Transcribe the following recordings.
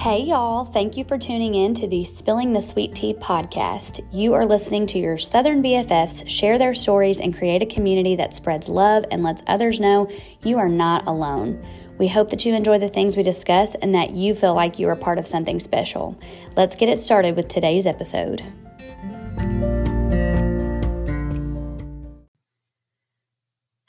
Hey, y'all. Thank you for tuning in to the Spilling the Sweet Tea podcast. You are listening to your Southern BFFs share their stories and create a community that spreads love and lets others know you are not alone. We hope that you enjoy the things we discuss and that you feel like you are part of something special. Let's get it started with today's episode.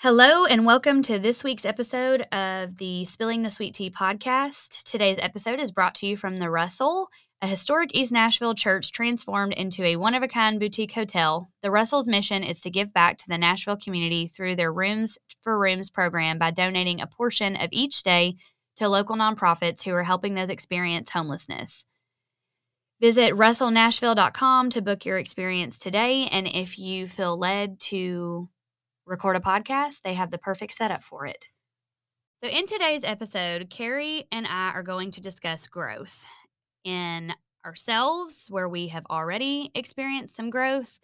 Hello, and welcome to this week's episode of the Spilling the Sweet Tea podcast. Today's episode is brought to you from The Russell, a historic East Nashville church transformed into a one of a kind boutique hotel. The Russell's mission is to give back to the Nashville community through their Rooms for Rooms program by donating a portion of each day to local nonprofits who are helping those experience homelessness. Visit russellnashville.com to book your experience today. And if you feel led to record a podcast, they have the perfect setup for it. So, in today's episode, Carrie and I are going to discuss growth in ourselves, where we have already experienced some growth,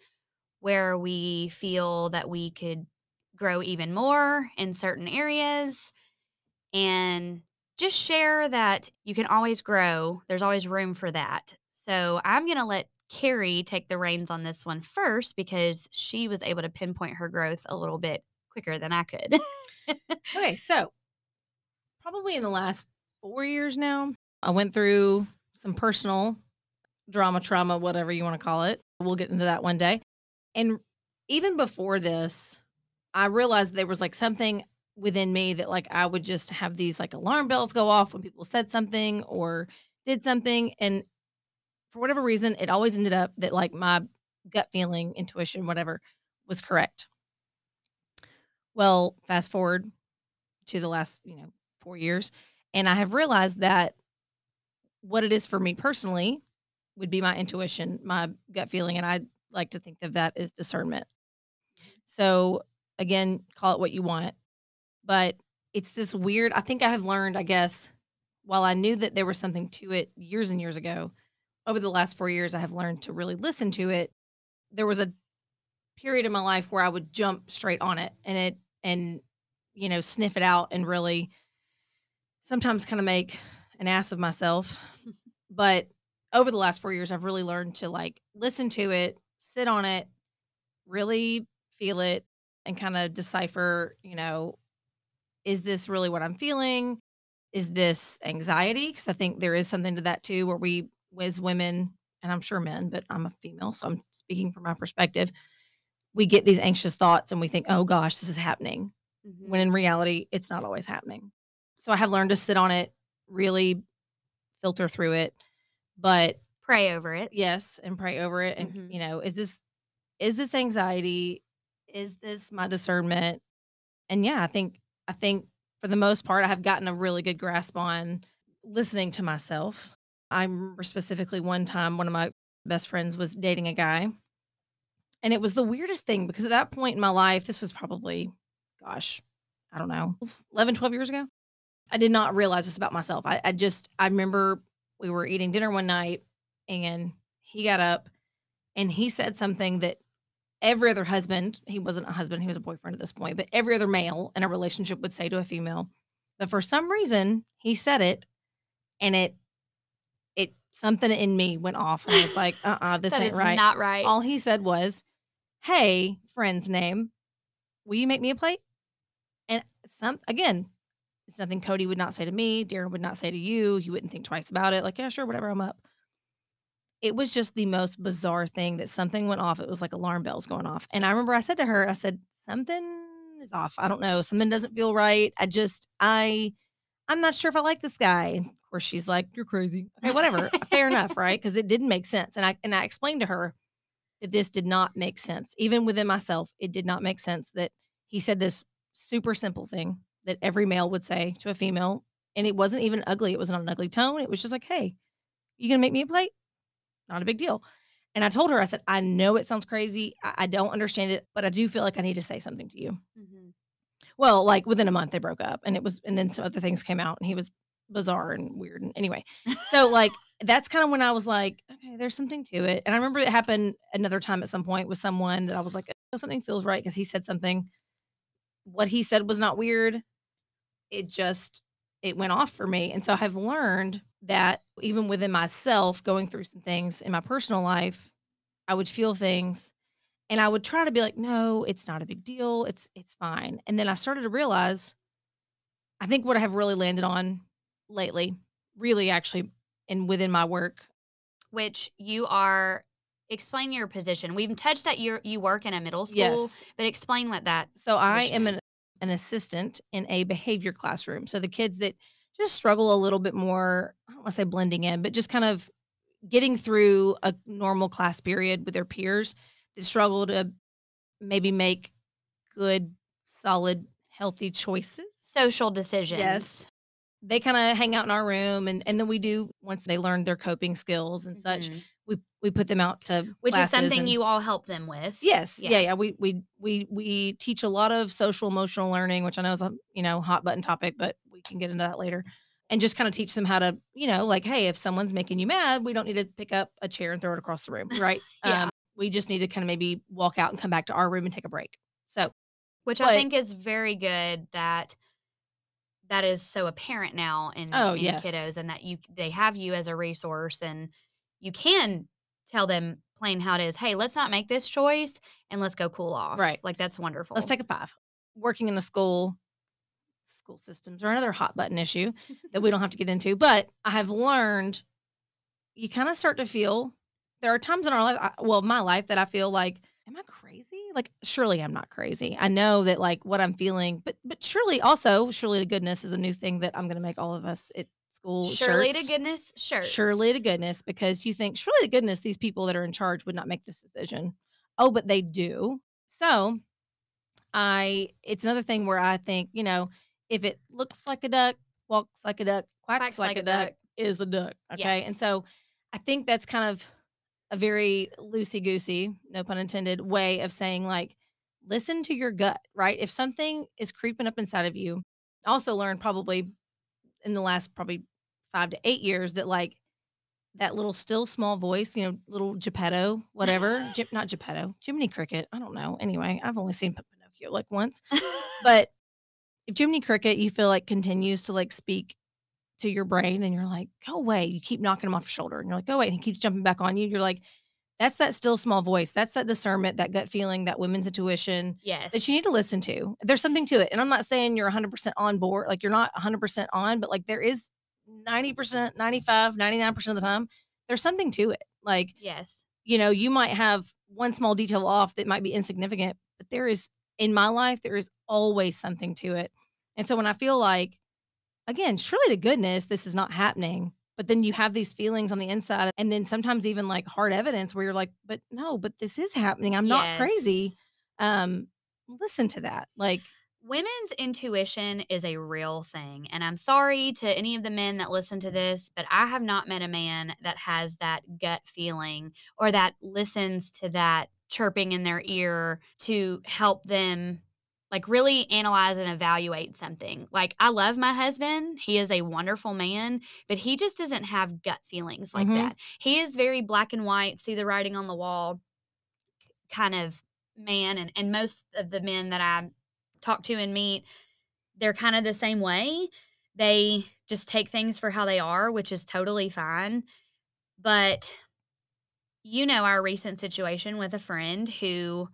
where we feel that we could grow even more in certain areas, and just share that you can always grow. There's always room for that. So, I'm going to let Carrie take the reins on this one first because she was able to pinpoint her growth a little bit quicker than I could. okay, so probably in the last four years now, I went through some personal drama, trauma, whatever you want to call it. We'll get into that one day. And even before this, I realized there was like something within me that like I would just have these like alarm bells go off when people said something or did something. And for whatever reason, it always ended up that like my gut feeling, intuition, whatever, was correct. Well, fast forward to the last, you know, four years, and I have realized that what it is for me personally would be my intuition, my gut feeling, and I like to think of that as discernment. So again, call it what you want, but it's this weird. I think I have learned, I guess, while I knew that there was something to it years and years ago, over the last four years, I have learned to really listen to it. There was a period in my life where I would jump straight on it and it, and, you know, sniff it out and really sometimes kind of make an ass of myself. but over the last four years, I've really learned to like listen to it, sit on it, really feel it, and kind of decipher, you know, is this really what I'm feeling? Is this anxiety? Because I think there is something to that too, where we as women, and I'm sure men, but I'm a female, so I'm speaking from my perspective. We get these anxious thoughts and we think, oh gosh, this is happening. Mm-hmm. When in reality, it's not always happening. So I have learned to sit on it, really filter through it, but pray over it. Yes, and pray over it. And mm-hmm. you know, is this is this anxiety? Is this my discernment? And yeah, I think I think for the most part, I have gotten a really good grasp on listening to myself I remember specifically one time one of my best friends was dating a guy. And it was the weirdest thing because at that point in my life, this was probably, gosh, I don't know, 11, 12 years ago. I did not realize this about myself. I, I just, I remember we were eating dinner one night and he got up and he said something that every other husband, he wasn't a husband, he was a boyfriend at this point, but every other male in a relationship would say to a female. But for some reason, he said it and it something in me went off and was like, uh uh this ain't right. Not right. All he said was, Hey, friend's name, will you make me a plate? And some again, it's nothing Cody would not say to me, Darren would not say to you. You wouldn't think twice about it. Like, yeah, sure, whatever, I'm up. It was just the most bizarre thing that something went off. It was like alarm bells going off. And I remember I said to her, I said, something is off. I don't know. Something doesn't feel right. I just, I, I'm not sure if I like this guy where she's like, "You're crazy." Okay, whatever. Fair enough, right? Because it didn't make sense, and I and I explained to her that this did not make sense, even within myself. It did not make sense that he said this super simple thing that every male would say to a female, and it wasn't even ugly. It was not an ugly tone. It was just like, "Hey, you gonna make me a plate?" Not a big deal. And I told her, I said, "I know it sounds crazy. I, I don't understand it, but I do feel like I need to say something to you." Mm-hmm. Well, like within a month they broke up, and it was, and then some other things came out, and he was bizarre and weird. And anyway, so like that's kind of when I was like, okay, there's something to it. And I remember it happened another time at some point with someone that I was like, oh, something feels right because he said something. What he said was not weird. It just it went off for me. And so I've learned that even within myself, going through some things in my personal life, I would feel things and I would try to be like, no, it's not a big deal. It's it's fine. And then I started to realize I think what I have really landed on lately, really actually and within my work. Which you are explain your position. We've touched that you you work in a middle school, Yes. but explain what that So I am an an assistant in a behavior classroom. So the kids that just struggle a little bit more, I don't want to say blending in, but just kind of getting through a normal class period with their peers that struggle to maybe make good, solid, healthy choices. social decisions. They kind of hang out in our room and, and then we do once they learn their coping skills and such, Mhm. we we put them out to Which is something and- you all help them with. Yes. Yeah. Yeah. yeah. We we we we teach a lot of social emotional learning, which I know is a you know hot button topic, but we can get into that later. And just kind of teach them how to, you know, like, hey, if someone's making you mad, we don't need to pick up a chair and throw it across the room, right? Yeah. Um, we just need to kind of maybe walk out and come back to our room and take a break. So Which I think is very good that that is so apparent now in, Oh, in yes. kiddos and that you they have you as a resource and you can tell them plain how it is, hey, let's not make this choice and let's go cool off. Right. Like that's wonderful. let's take a five. Working in the school, school systems are another hot button issue that we don't have to get into. But I have learned you kind of start to feel there are times in our life, I- well, my life that I feel like, am I crazy? Like, surely I'm not crazy. I know that like what I'm feeling, but but surely also, surely to goodness is a new thing that I'm going to make all of us at school. Surely to goodness, sure. Surely to goodness, because you think, surely to goodness, these people that are in charge would not make this decision. Oh, but they do. So I, it's another thing where I think, you know, if it looks like a duck, walks like a duck, quacks, like, a duck, is a duck. Okay. Yes. And so I think that's kind of a very loosey goosey, no pun intended, way of saying, like, listen to your gut, right? If something is creeping up inside of you, also learned probably in the last probably five to eight years that like that little still small voice, you know, little Geppetto, whatever, not Geppetto, Jiminy Cricket. I don't know. Anyway, I've only seen Pinocchio like once, but if Jiminy Cricket, you feel like continues to like speak to your brain and you're like, go away. You keep knocking him off your shoulder and you're like, go away. And he keeps jumping back on you. You're like, that's that still small voice. That's that discernment, that gut feeling, that women's intuition yes. that you need to listen to. There's something to it. And I'm not saying you're 100% on board, like you're not 100% on, but like there is 90%, 95, 99% of the time, there's something to it. Like, yes. you know, you might have one small detail off that might be insignificant, but there is, in my life, there is always something to it. And so when I feel like, again, surely to goodness, this is not happening. But then you have these feelings on the inside, and then sometimes even like hard evidence where you're like, but no, but this is happening. I'm not crazy um listen to that like Women's intuition is a real thing. And I'm sorry to any of the men that listen to this, but I have not met a man that has that gut feeling or that listens to that chirping in their ear to help them like really analyze and evaluate something. Like I love my husband. He is a wonderful man, but he just doesn't have gut feelings like Mhm. that. He is very black and white, see the writing on the wall kind of man and, and most of the men that I talk to and meet, they're kind of the same way. They just take things for how they are, which is totally fine. But you know our recent situation with a friend who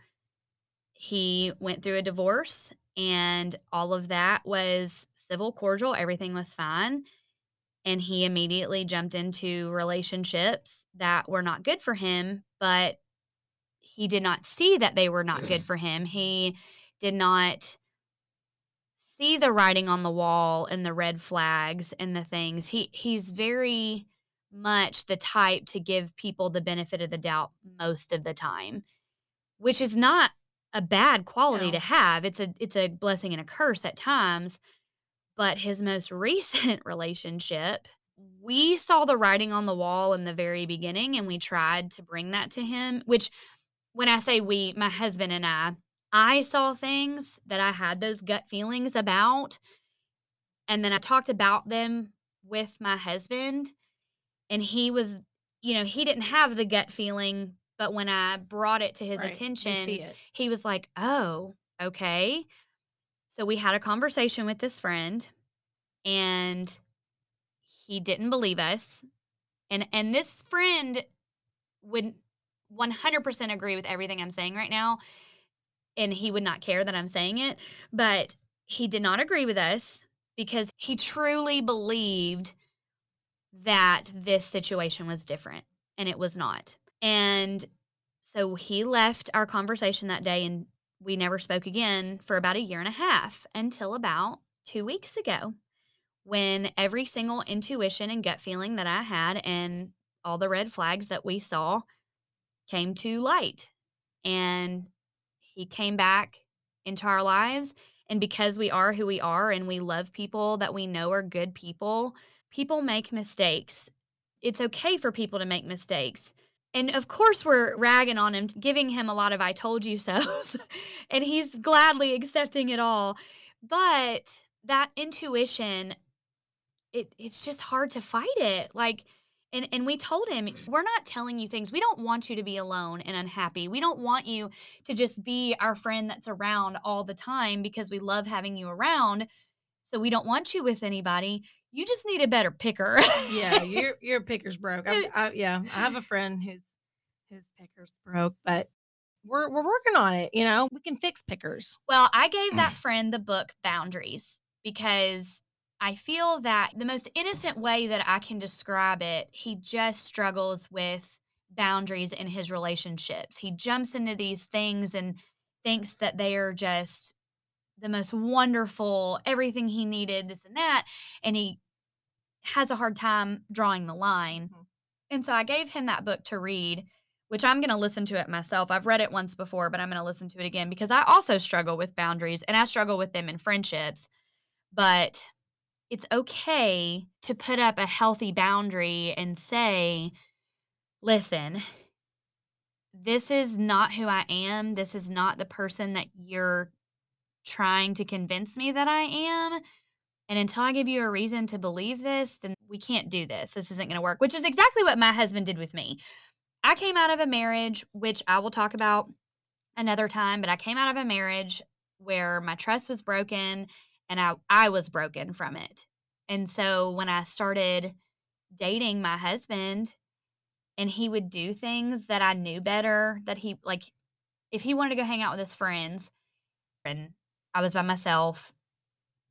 he went through a divorce and all of that was civil cordial, everything was fine. And he immediately jumped into relationships that were not good for him, but he did not see that they were not good mm. for him. He did not see the writing on the wall and the red flags and the things. He he's very much the type to give people the benefit of the doubt most of the time, which is not a bad quality No. to have. It's a it's a blessing and a curse at times. But his most recent relationship, we saw the writing on the wall in the very beginning and we tried to bring that to him, which when I say we, my husband and I, I saw things that I had those gut feelings about. And then I talked about them with my husband. And he was, you know, he didn't have the gut feeling. But when I brought it to his right, attention, he was like, oh, okay. So we had a conversation with this friend, and he didn't believe us. And and this friend would 100% agree with everything I'm saying right now and he would not care that I'm saying it, but he did not agree with us because he truly believed that this situation was different and it was not. And so he left our conversation that day and we never spoke again for about a year and a half until about two weeks ago when every single intuition and gut feeling that I had and all the red flags that we saw came to light. And he came back into our lives. And because we are who we are and we love people that we know are good people, people make mistakes. It's okay for people to make mistakes. And of course, we're ragging on him, giving him a lot of I told you so. and he's gladly accepting it all. But that intuition, it, it's just hard to fight it. Like, and and we told him, mm-hmm. we're not telling you things. We don't want you to be alone and unhappy. We don't want you to just be our friend that's around all the time because we love having you around. So we don't want you with anybody. You just need a better picker. yeah, your your picker's broke. I, I, yeah, I have a friend whose his picker's broke, but we're we're working on it. You know, we can fix pickers. Well, I gave that friend the book Boundaries because I feel that the most innocent way that I can describe it, he just struggles with boundaries in his relationships. He jumps into these things and thinks that they are just the most wonderful, everything he needed, this and that. And he has a hard time drawing the line. Mm-hmm. And so I gave him that book to read, which I'm going to listen to it myself. I've read it once before, but I'm going to listen to it again because I also struggle with boundaries and I struggle with them in friendships. But it's okay to put up a healthy boundary and say, listen, this is not who I am. This is not the person that you're trying to convince me that I am. And until I give you a reason to believe this, then we can't do this. This isn't going to work, which is exactly what my husband did with me. I came out of a marriage, which I will talk about another time, but I came out of a marriage where my trust was broken and I I was broken from it. And so when I started dating my husband and he would do things that I knew better that he like if he wanted to go hang out with his friends and I was by myself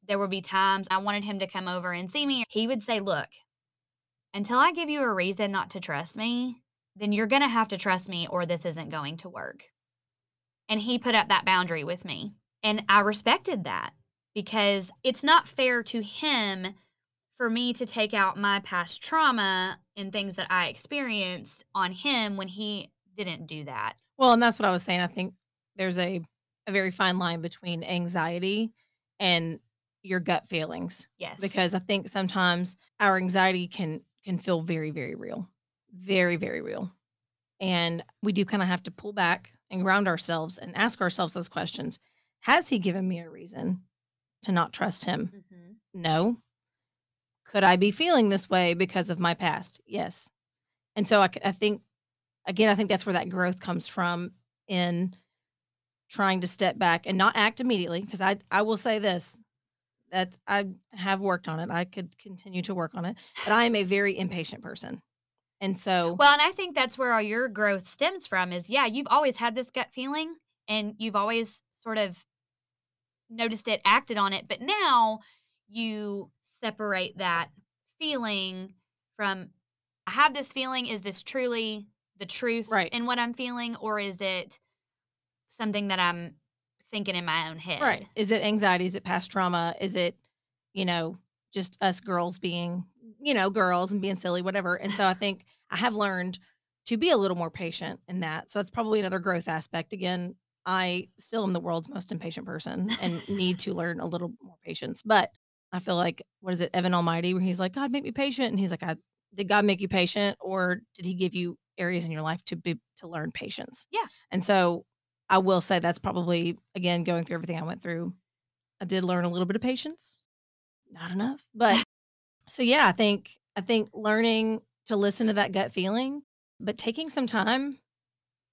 there would be times I wanted him to come over and see me he would say look until I give you a reason not to trust me then you're going to have to trust me or this isn't going to work and he put up that boundary with me and I respected that because it's not fair to him for me to take out my past trauma and things that I experienced on him when he didn't do that. Well, and that's what I was saying. I think there's a a very fine line between anxiety and your gut feelings. Yes. Because I think sometimes our anxiety can can feel very very real. Very very real. And we do kind of have to pull back and ground ourselves and ask ourselves those questions. Has he given me a reason? to not trust him? Mm-hmm. No. Could I be feeling this way because of my past? Yes. And so I, I think, again, I think that's where that growth comes from in trying to step back and not act immediately. Because I, I will say this that I have worked on it. I could continue to work on it, but I am a very impatient person. And so, well, and I think that's where all your growth stems from is yeah, you've always had this gut feeling and you've always sort of noticed it, acted on it, but now you separate that feeling from I have this feeling is this truly the truth right. in what I'm feeling or is it something that I'm thinking in my own head? Right. Is it anxiety? Is it past trauma? Is it, you know, just us girls being, you know, girls and being silly, whatever. And so I think I have learned to be a little more patient in that. So it's probably another growth aspect. Again, I still am the world's most impatient person and need to learn a little more patience. But I feel like what is it, Evan Almighty, where he's like, God make me patient, and he's like, I did God make you patient, or did He give you areas in your life to be to learn patience? Yeah. And so I will say that's probably again going through everything I went through. I did learn a little bit of patience, not enough, but so yeah, I think I think learning to listen to that gut feeling, but taking some time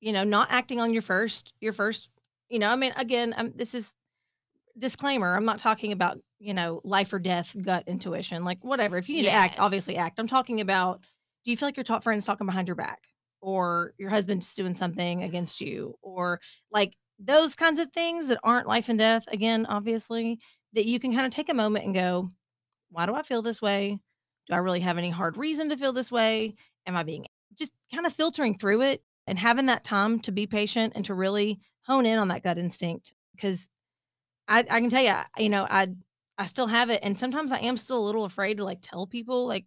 you know, not acting on your first, your first, you know, I mean, again, I'm, this is disclaimer. I'm not talking about you know, life or death gut intuition, like whatever. If you need to act, obviously act. I'm talking about do you feel like your top friend's talking behind your back or your husband's doing something against you or like those kinds of things that aren't life and death, again, obviously, that you can kind of take a moment and go, why do I feel this way? Do I really have any hard reason to feel this way? Am I being just kind of filtering through it and having that time to be patient and to really hone in on that gut instinct? Because I, I can tell you, you know, I I still have it, and sometimes I am still a little afraid to like tell people, like,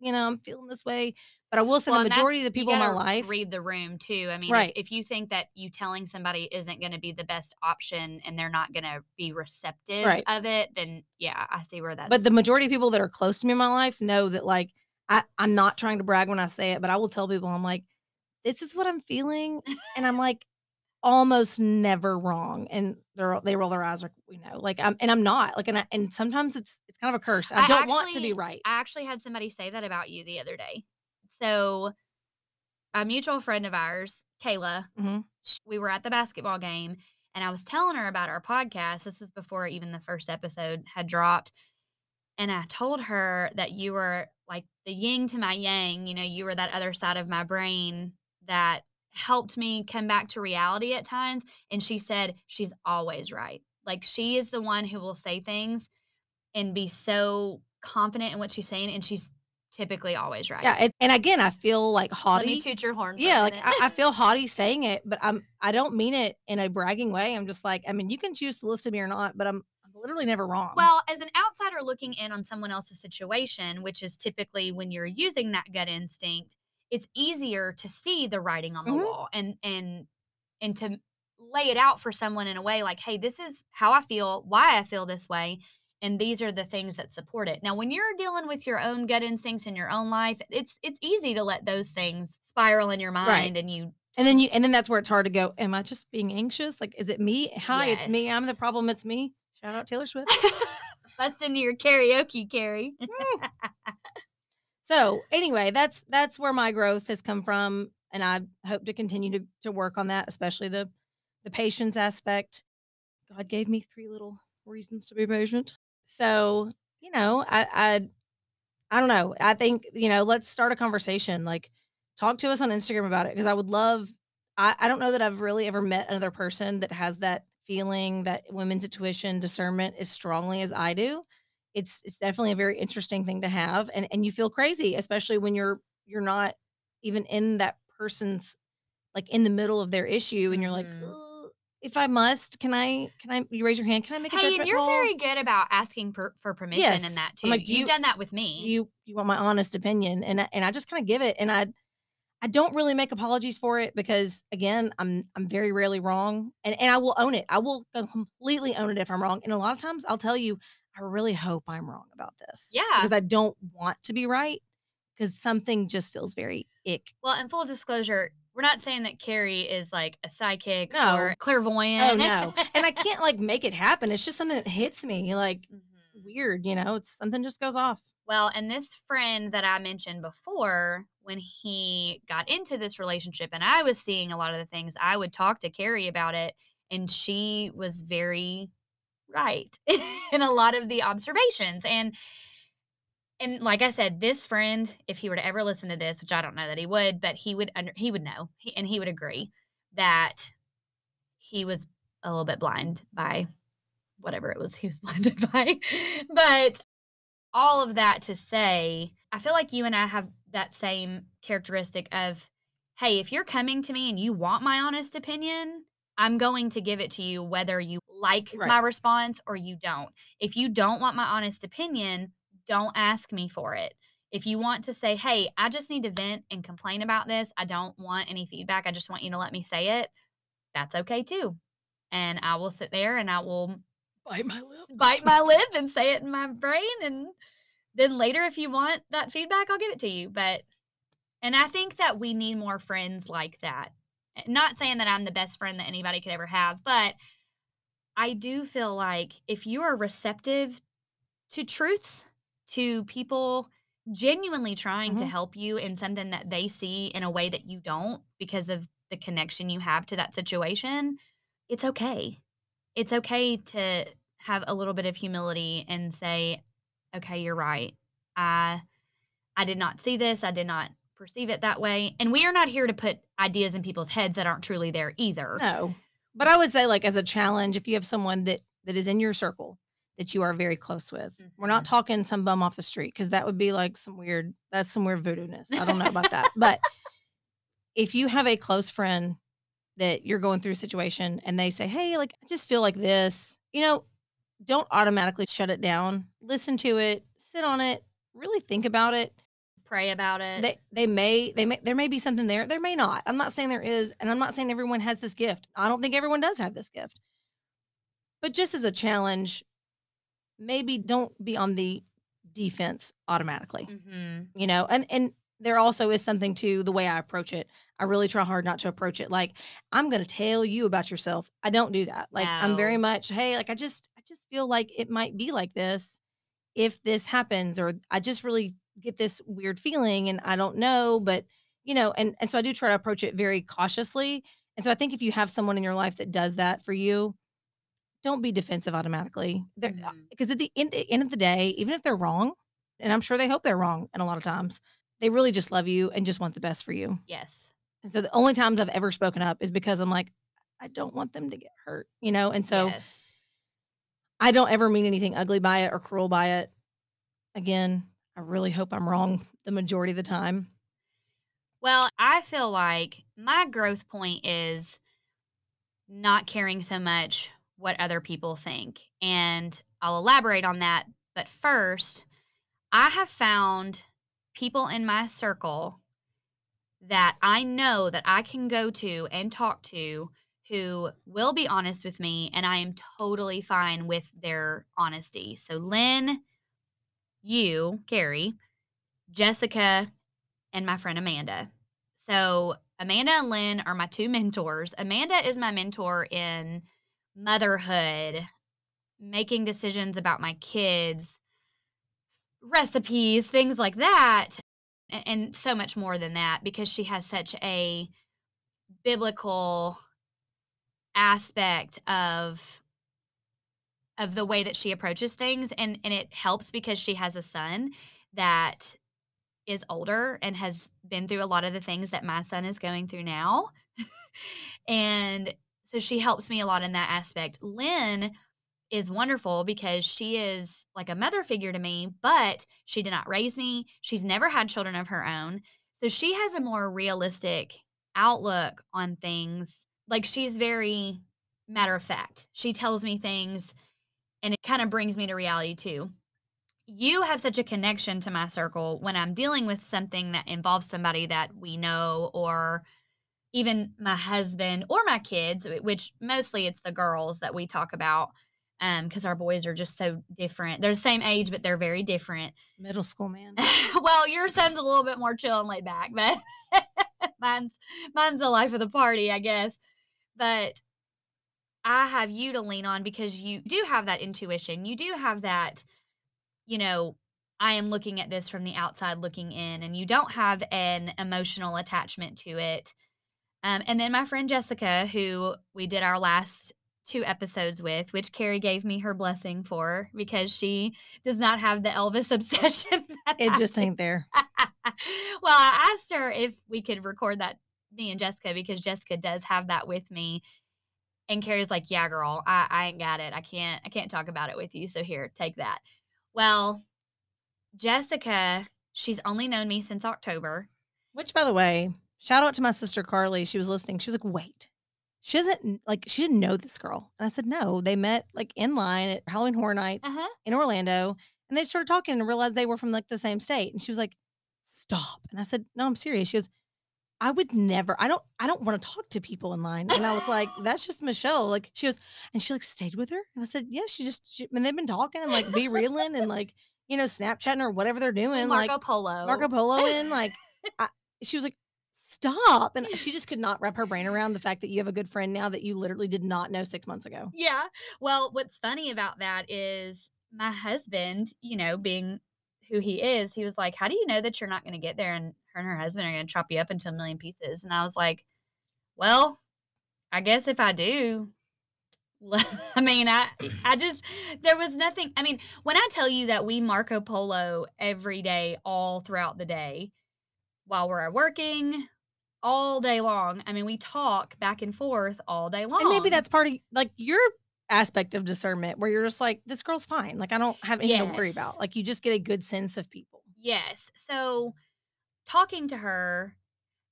you know, I'm feeling this way. But I will say Well, the majority of the people in my life, read the room too. I mean, if- Right. if, you think that you telling somebody isn't going to be the best option and they're not going to be receptive Right. of it, then yeah, I see where that's. but the majority of people that are close to me in my life know that like I, I'm not trying to brag when I say it, but I will tell people I'm like, this is what I'm feeling. and I'm like almost never wrong. And they're they roll their eyes like we know. Like I'm and I'm not. Like and I, and sometimes it's it's kind of a curse. I, I don't want to be right. I actually had somebody say that about you the other day. So, a mutual friend of ours, Kayla, Mhm. sh- we were at the basketball game and I was telling her about our podcast. This was before even the first episode had dropped. And I told her that you were like the yin to my yang, you know, you were that other side of my brain that helped me come back to reality at times. And she said, she's always right. Like she is the one who will say things and be so confident in what she's saying. And she's typically always right. Yeah, and, and again, I feel like haughty. Let me toot your horn. Yeah, like. I, I feel haughty saying it, but I'm I don't mean it in a bragging way. I'm just like, I mean, you can choose to listen to me or not, but I'm I'm literally never wrong. Well, as an outsider looking in on someone else's situation, which is typically when you're using that gut instinct, it's easier to see the writing on the Mhm. wall and and and to lay it out for someone in a way like, hey, this is how I feel, why I feel this way, and these are the things that support it. Now, when you're dealing with your own gut instincts in your own life, it's it's easy to let those things spiral in your mind and you and then you and then that's where it's hard to go. Am I just being anxious? Like, is it me? Hi, it's me. I'm the problem. It's me. Shout out Taylor Swift. bust into your karaoke, Carrie. So anyway, that's that's where my growth has come from, and I hope to continue to to work on that, especially the the patience aspect. God gave me three little reasons to be patient. So you know, I I I don't know. I think you know, let's start a conversation. Like, talk to us on Instagram about it because I would love. I I don't know that I've really ever met another person that has that feeling that women's intuition discernment as strongly as I do it's it's definitely a very interesting thing to have and and you feel crazy especially when you're you're not even in that person's like in the middle of their issue and you're like Mhm. "Ugh, if i must can i can i you raise your hand can i make a Hey, judgment and you're call? very good about asking per, for permission Yes. in that too. I'm like, do You've you- done that with me. you you want my honest opinion and I- and i just kind of give it and i i don't really make apologies for it because again i'm i'm very rarely wrong and and i will own it i will completely own it if i'm wrong and a lot of times i'll tell you i really hope i'm wrong about this Yeah. because i don't want to be right because something just feels very ick well, in full disclosure, we're not saying that Carrie is like a psychic No. or clairvoyant. oh no and i can't like make it happen it's just something that hits me like Mhm. weird you know it's something just goes off Well, and this friend that I mentioned before, when he got into this relationship and I was seeing a lot of the things, I would talk to Carrie about it, and she was very right in a lot of the observations. And and like I said, this friend, if he were to ever listen to this, which I don't know that he would, but he would under he would know, he, and he would agree that he was a little bit blind by whatever it was he was blinded by. but all of that to say, I feel like you and I have that same characteristic of, hey, if you're coming to me and you want my honest opinion, I'm going to give it to you whether you like my response or you don't. If you don't want my honest opinion, don't ask me for it. If you want to say, hey, I just need to vent and complain about this, I don't want any feedback, I just want you to let me say it, that's okay too. And I will sit there and I will bite my lip. bite my lip and say it in my brain and then later if you want that feedback I'll give it to you. But and I think that we need more friends like that. Eh, not saying that I'm the best friend that anybody could ever have but I do feel like if you are receptive to truths to people genuinely trying to Mhm. help you in something that they see in a way that you don't because of the connection you have to that situation it's okay it's okay to have a little bit of humility and say, okay, you're right. I I did not see this. I did not perceive it that way. And we are not here to put ideas in people's heads that aren't truly there either. No. But I would say like as a challenge, if you have someone that that is in your circle that you are very close with. We're not Mm-hmm. talking some bum off the street because that would be like some weird that's some weird voodoo-ness. I don't know about that. But if you have a close friend that you're going through a situation and they say, "Hey, like I just feel like this." You know, don't automatically shut it down. Listen to it, sit on it, really think about it. Pray about it. They they may they may there may be something there. There may not. I'm not saying there is, and I'm not saying everyone has this gift. I don't think everyone does have this gift. But just as a challenge, maybe don't be on the defense automatically. Mhm. You know, and and there also is something to the way I approach it. I really try hard not to approach it like I'm going to tell you about yourself. I don't do that. Like I'm very much, hey, like I just I just feel like it might be like this if this happens or I just really get this weird feeling and I don't know, but you know, and and so I do try to approach it very cautiously. And so I think if you have someone in your life that does that for you, don't be defensive automatically. There Mhm. because at the end, the end of the day, even if they're wrong, and I'm sure they hope they're wrong, and a lot of times they really just love you and just want the best for you. Yes. And so the only times I've ever spoken up is because I'm like, I don't want them to get hurt, you know. And so yes. I don't ever mean anything ugly by it or cruel by it. Again, I really hope I'm wrong the majority of the time. Well, I feel like my growth point is not caring so much what other people think. And I'll elaborate on that. But first, I have found people in my circle that I know that I can go to and talk to who will be honest with me, and I am totally fine with their honesty. So, Lynn, you, Carrie, Jessica, and my friend Amanda. So, Amanda and Lynn are my two mentors. Amanda is my mentor in motherhood, making decisions about my kids, recipes, things like that, a- and so much more than that because she has such a biblical aspect of of the way that she approaches things and and it helps because she has a son that is older and has been through a lot of the things that my son is going through now. and so she helps me a lot in that aspect. Lynn is wonderful because she is like a mother figure to me, but she did not raise me. She's never had children of her own. So she has a more realistic outlook on things. Like she's very matter of fact. She tells me things and it kind of brings me to reality too you have such a connection to my circle when I'm dealing with something that involves somebody that we know, or even my husband or my kids, which mostly it's the girls that we talk about um, because our boys are just so different. They're the same age, but they're very different. Middle school man. well, your son's a little bit more chill and laid back, but mine's mine's the life of the party, I guess. But I have you to lean on because you do have that intuition. You do have that, you know, I am looking at this from the outside looking in, and you don't have an emotional attachment to it. Um, and then my friend Jessica, who we did our last two episodes with, which Carrie gave me her blessing for because she does not have the Elvis obsession. that It just ain't there. well, I asked her if we could record that, me and Jessica, because Jessica does have that with me. And Carrie's like, "Yeah, girl, I, I ain't got it. I can't, I can't talk about it with you. So here, take that." Well, Jessica, she's only known me since October. Which, by the way, shout out to my sister Carly. She was listening. She was like, "Wait, she doesn't like she didn't know this girl." And I said, "No, they met like in line at Halloween Horror Nights Uh huh. in Orlando, and they started talking and realized they were from like the same state." And she was like, "Stop!" And I said, "No, I'm serious." She goes, "I would never. I don't. I don't want to talk to people in line." And I was like, "That's just Michelle." Like she goes, and she like stayed with her. And I said, "Yeah, she just. She, and they've been talking and like be reeling and like you know Snapchatting or whatever they're doing, Marco like Polo. Marco Polo in like." I, she was like, "Stop!" And she just could not wrap her brain around the fact that you have a good friend now that you literally did not know six months ago. Yeah. Well, what's funny about that is my husband, you know, being who he is, he was like, How do you know that you're not going to get there and her and her husband are going to chop you up into a million pieces? And I was like, Well, I guess if I do, I mean, I I just there was nothing. I mean, when I tell you that we Marco Polo every day, all throughout the day, while we're working, all day long. I mean, we talk back and forth all day long. And maybe that's part of like your aspect of discernment where you're just like, this girl's fine. Like I don't have anything to worry about. Like you just get a good sense of people. Yes. So talking to her,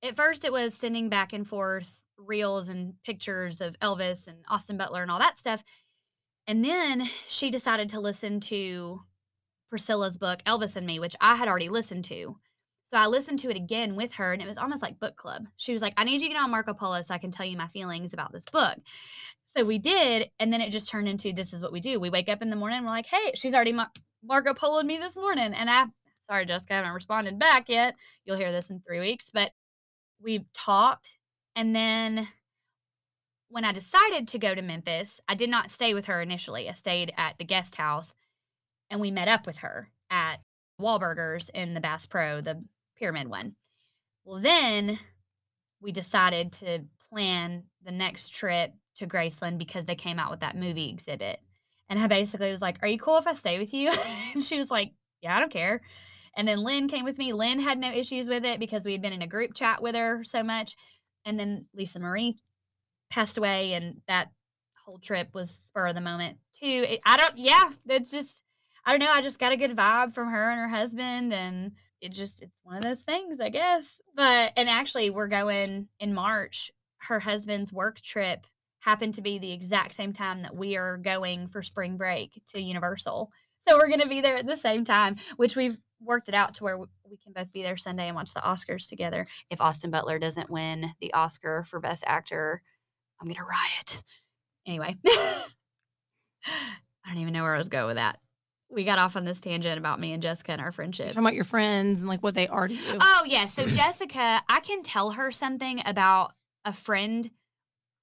at first it was sending back and forth reels and pictures of Elvis and Austin Butler and all that stuff. And then she decided to listen to Priscilla's book, Elvis and Me, which I had already listened to. So I listened to it again with her, and it was almost like book club. She was like, I need you to get on Marco Polo so I can tell you my feelings about this book. So we did, and then it just turned into this is what we do. We wake up in the morning, we're like, hey, she's already Mar- Marco Poloed me this morning. And I, sorry, Jessica, I haven't responded back yet. You'll hear this in three weeks, but we talked. And then when I decided to go to Memphis, I did not stay with her initially. I stayed at the guest house and we met up with her at Wahlburgers in the Bass Pro, the pyramid one. Well, then we decided to plan the next trip to Graceland because they came out with that movie exhibit. And I basically was like, Are you cool if I stay with you? and she was like, Yeah, I don't care. And then Lynn came with me. Lynn had no issues with it because we had been in a group chat with her so much. And then Lisa Marie passed away, and that whole trip was spur of the moment too. It, I don't, yeah, it's just, I don't know. I just got a good vibe from her and her husband, and it just, it's one of those things, I guess. But, and actually, we're going in March. Her husband's work trip happened to be the exact same time that we are going for spring break to Universal. So we're going to be there at the same time, which we've worked it out to where we can both be there Sunday and watch the Oscars together. If Austin Butler doesn't win the Oscar for Best Actor, I'm going to riot. Anyway, I don't even know where I was going with that. We got off on this tangent about me and Jessica and our friendship. Talking about your friends and like what they are to you. Oh, yeah. So Jessica, I can tell her something about a friend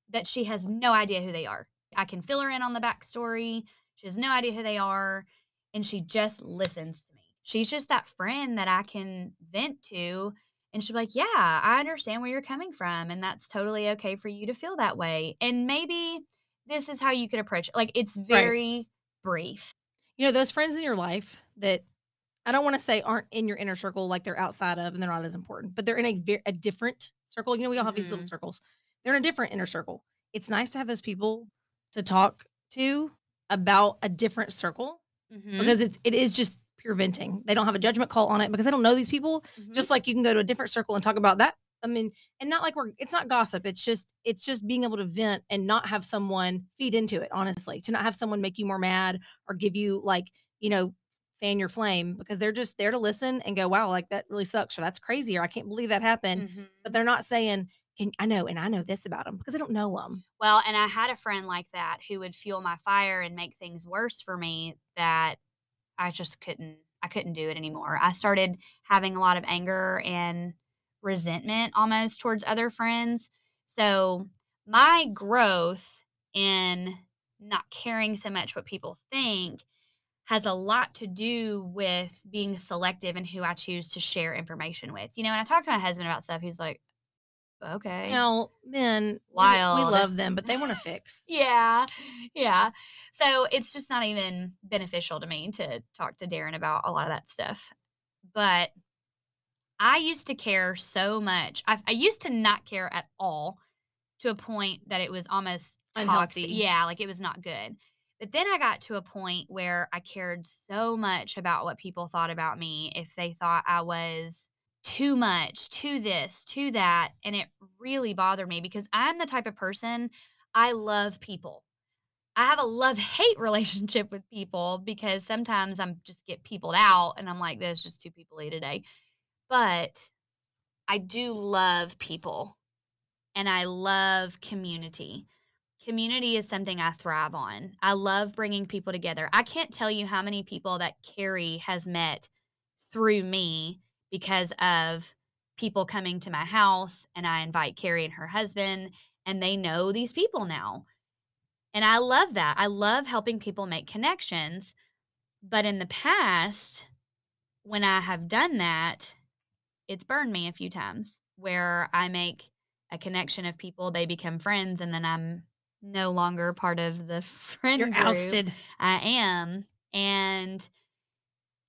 that she has no idea who they are. I can fill her in on the backstory. She has no idea who they are. And she just listens to me. She's just that friend that I can vent to. And she'll be like, Yeah, I understand where you're coming from. And that's totally okay for you to feel that way. And maybe this is how you could approach it. Like it's very brief. You know those friends in your life that I don't want to say aren't in your inner circle, like they're outside of and they're not as important, but they're in a a different circle. You know, we all have these little circles. They're in a different inner circle. It's nice to have those people to talk to about a different circle Mhm. because it's it is just pure venting. They don't have a judgment call on it because they don't know these people. Mhm. Just like you can go to a different circle and talk about that. I mean, and not like we're it's not gossip. It's just it's just being able to vent and not have someone feed into it, honestly. To not have someone make you more mad or give you like, you know, fan your flame because they're just there to listen and go, wow, like that really sucks or that's crazy or I can't believe that happened. Mhm. But they're not saying, Can, I know, and I know this about them because I don't know them. Well, and I had a friend like that who would fuel my fire and make things worse for me that I just couldn't I couldn't do it anymore. I started having a lot of anger and resentment almost towards other friends. So, my growth in not caring so much what people think has a lot to do with being selective in who I choose to share information with. You know, when I talk to my husband about stuff, he's like, "Okay." Now, men, we- we love them, but they want to fix. Yeah. Yeah. So it's just not even beneficial to me to talk to Darren about a lot of that stuff. But I used to care so much. I, I used to not care at all to a point that it was almost toxic. Unhealthy. Yeah, like it was not good. But then I got to a point where I cared so much about what people thought about me if they thought I was too much, to this, to that. And it really bothered me because I'm the type of person I love people. I have a love hate relationship with people because sometimes I'm just get peopled out and I'm like, there's just two people today. But I do love people and I love community. Community is something I thrive on. I love bringing people together. I can't tell you how many people that Carrie has met through me because of people coming to my house and I invite Carrie and her husband and they know these people now. And I love that. I love helping people make connections. But in the past, when I have done that, it's burned me a few times where I make a connection of people, they become friends, and then I'm no longer part of the friend You're group. ousted. I am. And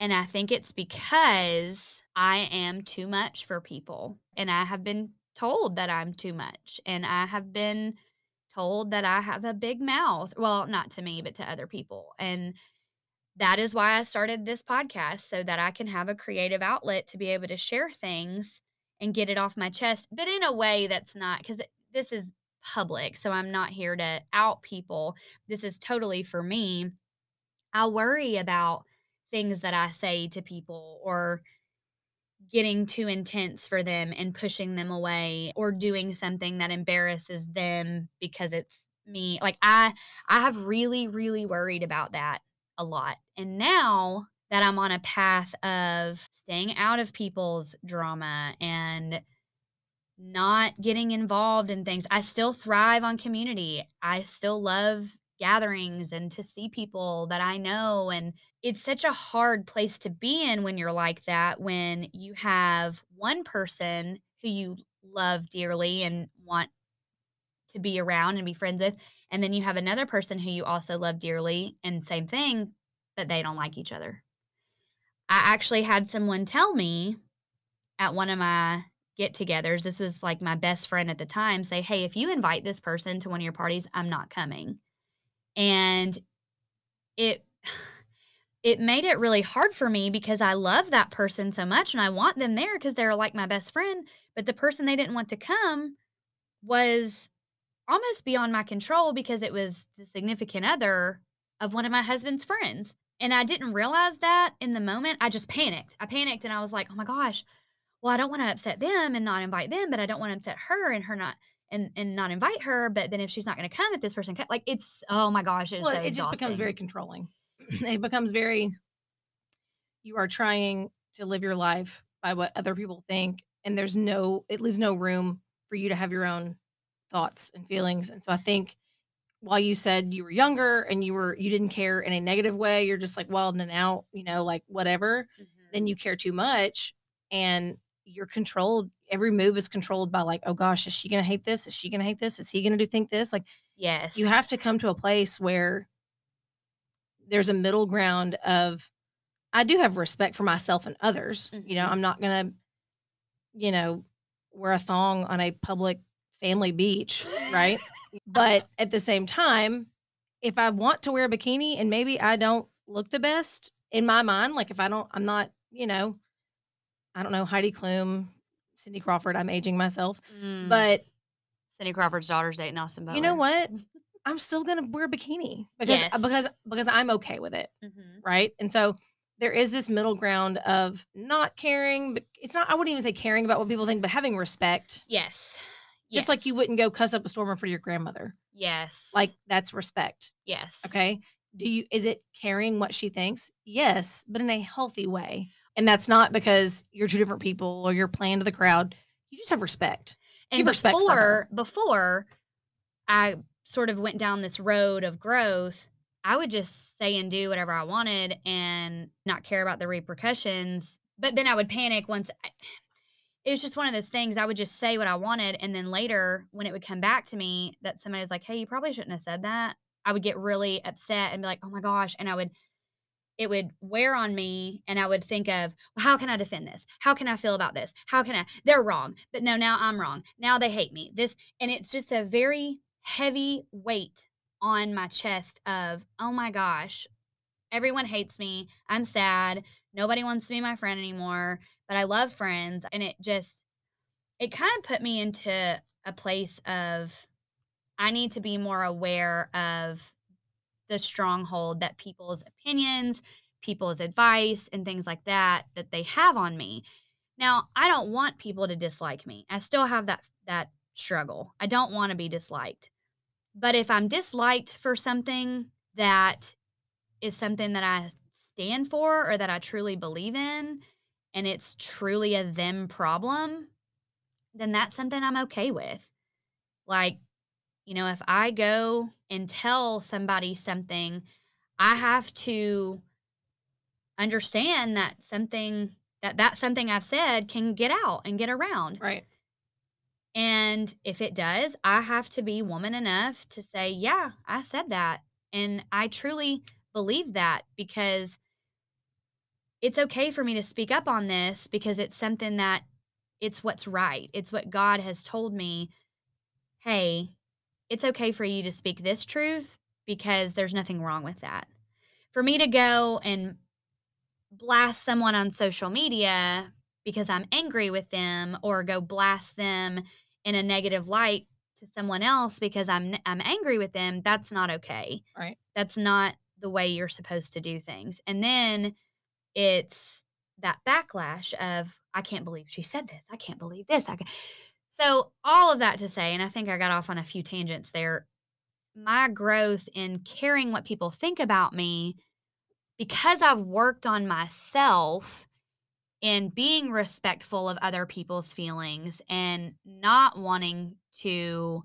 and I think it's because I am too much for people. And I have been told that I'm too much. And I have been told that I have a big mouth. Well, not to me, but to other people. And that is why I started this podcast so that I can have a creative outlet to be able to share things and get it off my chest, but in a way that's not because this is public. So I'm not here to out people. This is totally for me. I worry about things that I say to people or getting too intense for them and pushing them away or doing something that embarrasses them because it's me. Like I I have really really worried about that a lot. And now that I'm on a path of staying out of people's drama and not getting involved in things, I still thrive on community. I still love gatherings and to see people that I know. And it's such a hard place to be in when you're like that, when you have one person who you love dearly and want to be around and be friends with. And then you have another person who you also love dearly, and same thing, but they don't like each other. I actually had someone tell me at one of my get togethers, this was like my best friend at the time, say, Hey, if you invite this person to one of your parties, I'm not coming. And it, it made it really hard for me because I love that person so much and I want them there because they're like my best friend. But the person they didn't want to come was almost beyond my control because it was the significant other of one of my husband's friends. And I didn't realize that in the moment. I just panicked. I panicked and I was like, oh my gosh, well, I don't want to upset them and not invite them, but I don't want to upset her and her not and and not invite her. But then if she's not going to come, if this person can, like it's oh my gosh, it's Well, so it just becomes very controlling. it becomes very you are trying to live your life by what other people think and there's no it leaves no room for you to have your own thoughts and feelings. And so I think while you said you were younger and you were you didn't care in a negative way, you're just like wild and out, you know, like whatever, Mhm. then you care too much and you're controlled. Every move is controlled by like, oh gosh, is she gonna hate this? Is she gonna hate this? Is he gonna do think this? Like yes, you have to come to a place where there's a middle ground of I do have respect for myself and others. You know, Mhm. I'm not gonna, you know, wear a thong on a public family beach, right? but at the same time, if I want to wear a bikini and maybe I don't look the best in my mind, like if I don't, I'm not, you know, I don't know, Heidi Klum, Cindy Crawford, I'm aging myself, Mm. but Cindy Crawford's daughter's dating Austin Butler. you know what? I'm still gonna wear a bikini because Yes. because because I'm okay with it, Mhm. right? And so there is this middle ground of not caring, but it's not. I wouldn't even say caring about what people think, but having respect. Yes, Just like you wouldn't go cuss up a storm for your grandmother. Yes, Like that's respect. yes. Okay. Do you is it caring what she thinks? Yes, but in a healthy way. And that's not because you're two different people or you're playing to the crowd. You just have respect. and give respect for before before I sort of went down this road of growth, I would just say and do whatever I wanted and not care about the repercussions. But then I would panic once. I, it was just one of those things. I would just say what I wanted, and then later, when it would come back to me that somebody was like, "Hey, you probably shouldn't have said that," I would get really upset and be like, "Oh my gosh!" And I would it would wear on me and I would think of, well, how can I defend this? How can I feel about this? How can I? They're wrong, but no, now I'm wrong. Now they hate me. This, and it's just a very heavy weight on my chest of, oh my gosh, everyone hates me. I'm sad. Nobody wants to be my friend anymore, but I love friends. And it just, it kind of put me into a place of, I need to be more aware of the stronghold that people's opinions, people's advice, and things like that that they have on me. Now, I don't want people to dislike me. I still have that that struggle. I don't want to be disliked. But if I'm disliked for something that is something that I stand for or that I truly believe in and it's truly a them problem, then that's something I'm okay with. Like you know, if I go and tell somebody something, I have to understand that something that that something I've said can get out and get around. Right. And if it does, I have to be woman enough to say, yeah, I said that. And I truly believe that because it's okay for me to speak up on this because it's something that it's what's right. It's what God has told me. Hey, it's okay for you to speak this truth because there's nothing wrong with that. For me to go and blast someone on social media because I'm angry with them or go blast them in a negative light to someone else because I'm I'm angry with them, that's not okay. Right. That's not the way you're supposed to do things. And then it's that backlash of I can't believe she said this. I can't believe this. I can. So all of that to say, and I think I got off on a few tangents there. My growth in caring what people think about me because I've worked on myself in being respectful of other people's feelings and not wanting to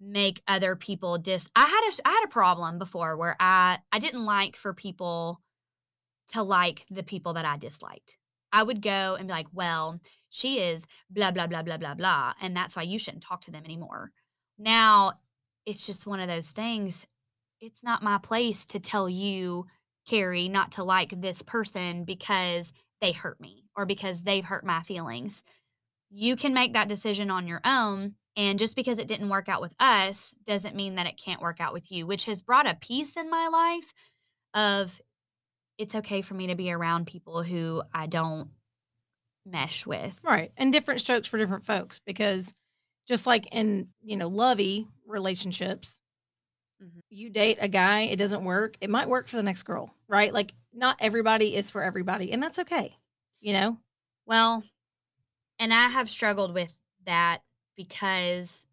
make other people dis I had a I had a problem before where I I didn't like for people to like the people that I disliked. I would go and be like, "Well, she is blah blah blah blah blah blah, and that's why you shouldn't talk to them anymore." Now, it's just one of those things. It's not my place to tell you, Kari, not to like this person because they hurt me or because they've hurt my feelings. You can make that decision on your own. And just because it didn't work out with us doesn't mean that it can't work out with you, which has brought a peace in my life of it's okay for me to be around people who I don't mesh with. Right. And different strokes for different folks because just like in, you know, lovey relationships, mm-hmm. you date a guy, it doesn't work. It might work for the next girl, right? Like not everybody is for everybody, and that's okay. You know? Well, and I have struggled with that because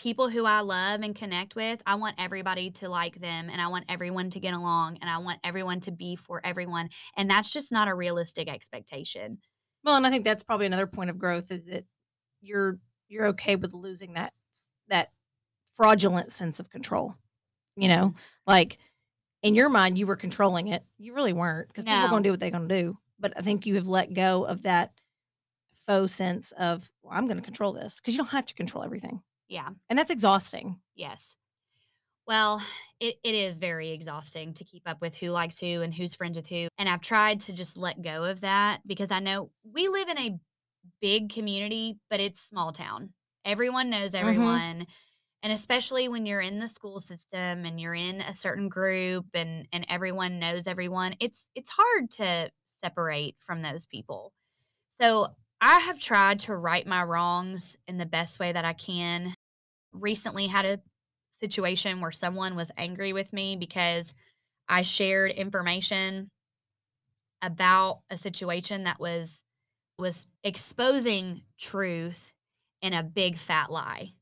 people who I love and connect with, I want everybody to like them and I want everyone to get along and I want everyone to be for everyone. And that's just not a realistic expectation. Well, and I think that's probably another point of growth is that you're you're okay with losing that that fraudulent sense of control. You know, mm-hmm. like in your mind you were controlling it. You really weren't because no. people are going to do what they're going to do. But I think you have let go of that faux sense of well, I'm going to control this because you don't have to control everything. Yeah. And that's exhausting. Yes. Well, it, it is very exhausting to keep up with who likes who and who's friends with who. And I've tried to just let go of that because I know we live in a big community, but it's small town. Everyone knows mm-hmm. everyone. Mm-hmm. And especially when you're in the school system and you're in a certain group and and everyone knows everyone, it's it's hard to separate from those people. So I have tried to right my wrongs in the best way that I can recently had a situation where someone was angry with me because I shared information about a situation that was was exposing truth in a big fat lie.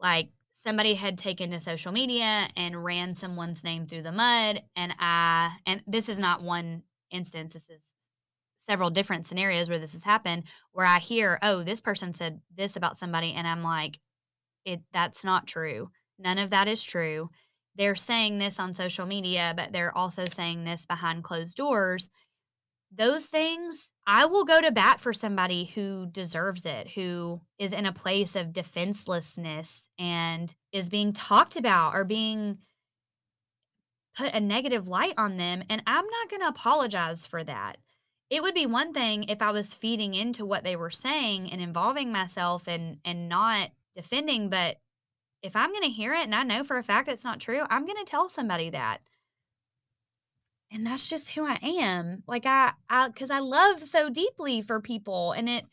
Like somebody had taken to social media and ran someone's name through the mud and I and this is not one instance this is several different scenarios where this has happened where I hear, "Oh, this person said this about somebody," and I'm like, it that's not true. None of that is true. They're saying this on social media, but they're also saying this behind closed doors. Those things, I will go to bat for somebody who deserves it, who is in a place of defenselessness and is being talked about or being put a negative light on them. And I'm not going to apologize for that. It would be one thing if I was feeding into what they were saying and involving myself and and not defending, but if I'm going to hear it and I know for a fact it's not true, I'm going to tell somebody that. And that's just who I am. Like I I cuz I love so deeply for people and it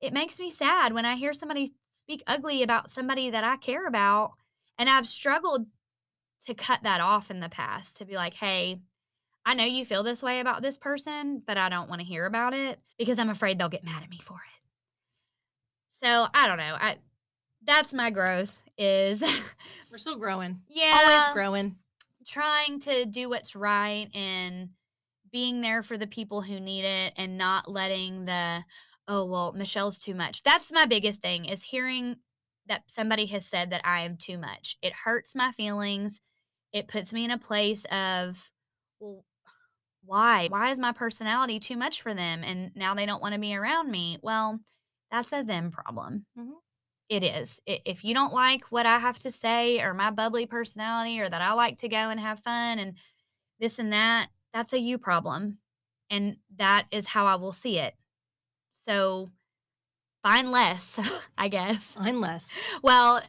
it makes me sad when I hear somebody speak ugly about somebody that I care about and I've struggled to cut that off in the past to be like, "Hey, I know you feel this way about this person, but I don't want to hear about it because I'm afraid they'll get mad at me for it." So, I don't know. I that's my growth is we're still growing. Yeah. Always growing. Trying to do what's right and being there for the people who need it and not letting the oh well Michelle's too much. That's my biggest thing is hearing that somebody has said that I am too much. It hurts my feelings. It puts me in a place of well why? Why is my personality too much for them and now they don't want to be around me? Well, that's a them problem. Mm-hmm. It is. If you don't like what I have to say or my bubbly personality or that I like to go and have fun and this and that, that's a you problem. And that is how I will see it. So find less, I guess. Fine less. Well,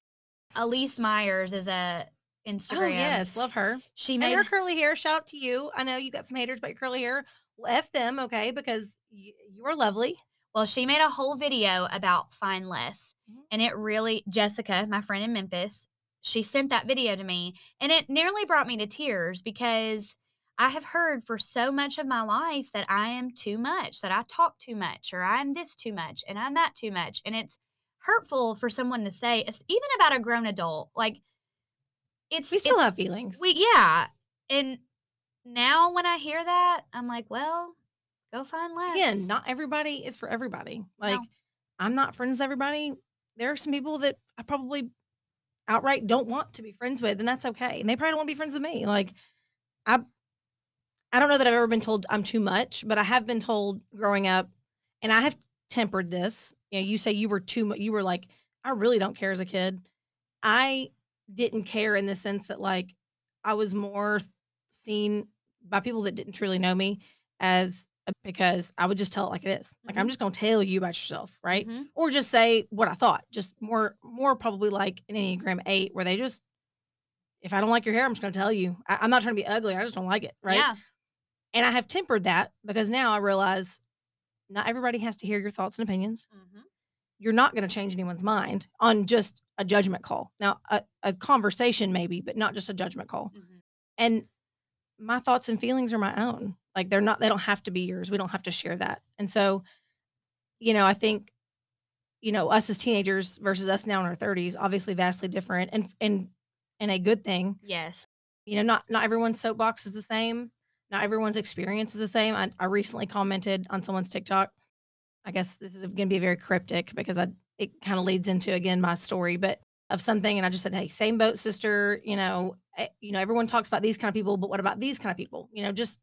Elyse Myers is a oh, Instagram. Oh yes, love her. She And made her curly hair. Shout out to you. I know you got some haters but your curly hair. Well, f them, okay? Because you, you are lovely. well, she made a whole video about find less. Mhm. And it really Jessica, my friend in Memphis, she sent that video to me and it nearly brought me to tears because I have heard for so much of my life that I am too much, that I talk too much, or I'm this too much, and I'm that too much. And it's hurtful for someone to say, even about a grown adult. Like, it's We still it's- have feelings. we yeah. And now when I hear that, I'm like, well, go find less. Again, not everybody is for everybody. Like, No. I'm not friends with everybody. There are some people that I probably outright don't want to be friends with, and that's okay. And they probably don't want to be friends with me. Like, I, I don't know that I've ever been told I'm too much, but I have been told growing up, and I have tempered this. You know, you say you were too much. You were like, I really don't care as a kid. I didn't care in the sense that like I was more seen by people that didn't truly know me as because I would just tell it like it is. Like I'm Mhm. just gonna tell you about yourself, right? Mhm. Or just say what I thought. Just more, more probably like an Enneagram eight, where they just, if I don't like your hair, I'm just gonna tell you. I, I'm not trying to be ugly. I just don't like it, right? Yeah. And I have tempered that because now I realize not everybody has to hear your thoughts and opinions. Mhm. You're not going to change anyone's mind on just a judgment call. Now, a, a conversation maybe, but not just a judgment call. Mhm. And my thoughts and feelings are my own. Like they're not, they don't have to be yours. We don't have to share that. And so, you know, I think, you know, us as teenagers versus us now in our 30s, obviously vastly different and, and, and a good thing Yes. you know, not not everyone's soapbox is the same. Not everyone's experience is the same. I, I recently commented on someone's TikTok. I guess this is going to be very cryptic because I it kind of leads into again my story, but of something, and I just said, "Hey, same boat, sister." You know, eh, you know, everyone talks about these kind of people, but what about these kind of people? You know, just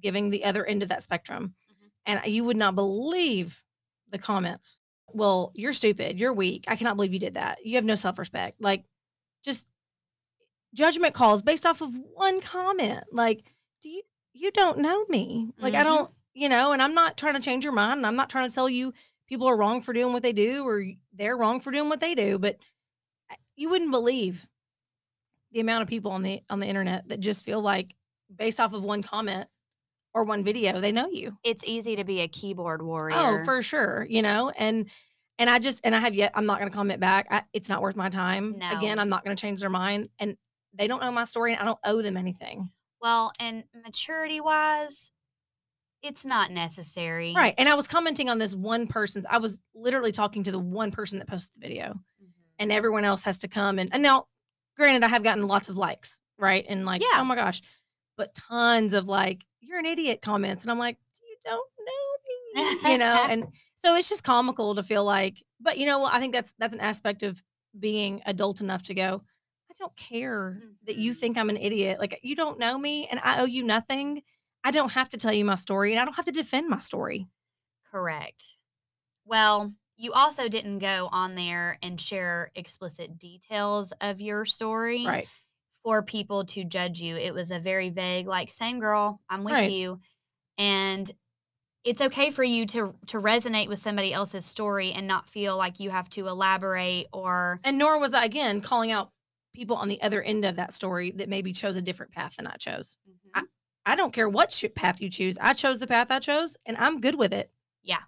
giving the other end of that spectrum. Mhm. And you would not believe the comments. Well, you're stupid. You're weak. I cannot believe you did that. You have no self respect. Like, just judgment calls based off of one comment. Like, do you you don't know me? Like, I Mhm. don't, you know, and I'm not trying to change your mind. I'm not trying to tell you people are wrong for doing what they do or they're wrong for doing what they do, but you wouldn't believe the amount of people on the on the internet that just feel like based off of one comment or one video, they know you. It's easy to be a keyboard warrior. Oh, for sure, you know, and and I just and I have yet I'm not going to comment back. I, it's not worth my time. Again, I'm not going to change their mind, and they don't know my story, and I don't owe them anything. Well, and maturity wise, it's not necessary. Right. And I was commenting on this one person's. I was literally talking to the one person that posted the video, Mhm. and everyone else has to come and and now, granted, I have gotten lots of likes, right, and like, Yeah. oh my gosh, but tons of like, you're an idiot comments, and I'm like, you don't know me, you know, and so it's just comical to feel like, but you know what? I think that's that's an aspect of being adult enough to go. I don't care that you Mhm. think I'm an idiot. Like you don't know me, and I owe you nothing. I don't have to tell you my story, and I don't have to defend my story. Correct. Well, you also didn't go on there and share explicit details of your story Right. For people to judge you. It was a very vague, like, same girl, I'm with Right. you. And it's okay for you to to resonate with somebody else's story and not feel like you have to elaborate or And nor was I again calling out people on the other end of that story that maybe chose a different path than I chose. I mm-hmm. don't care what sh- path you choose. I chose the path I chose, and I'm good with it. Yeah.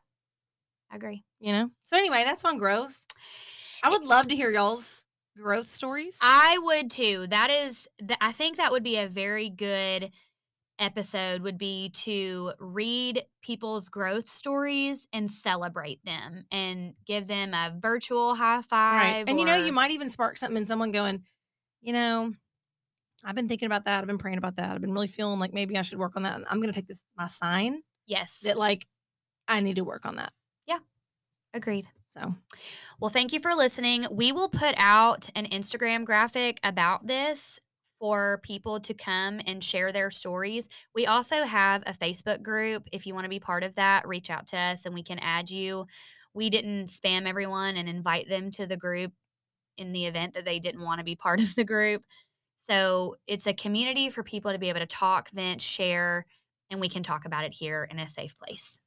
I agree. You know. So anyway, that's on growth. I would love to hear y'all's growth stories. I would too. That is, th- I think that would be a very good episode. Would be to read people's growth stories and celebrate them and give them a virtual high five. right. And you know, you might even spark something in someone going, you know, I've been thinking about that. I've been praying about that. I've been really feeling like maybe I should work on that. And I'm going to take this as my sign yes, that like I need to work on that. Yeah. Agreed. So Well, thank you for listening. We will put out an Instagram graphic about this for people to come and share their stories. We also have a Facebook group. If you want to be part of that, reach out to us and we can add you. we didn't spam everyone and invite them to the group in the event that they didn't want to be part of the group. So it's a community for people to be able to talk, vent, share, and we can talk about it here in a safe place.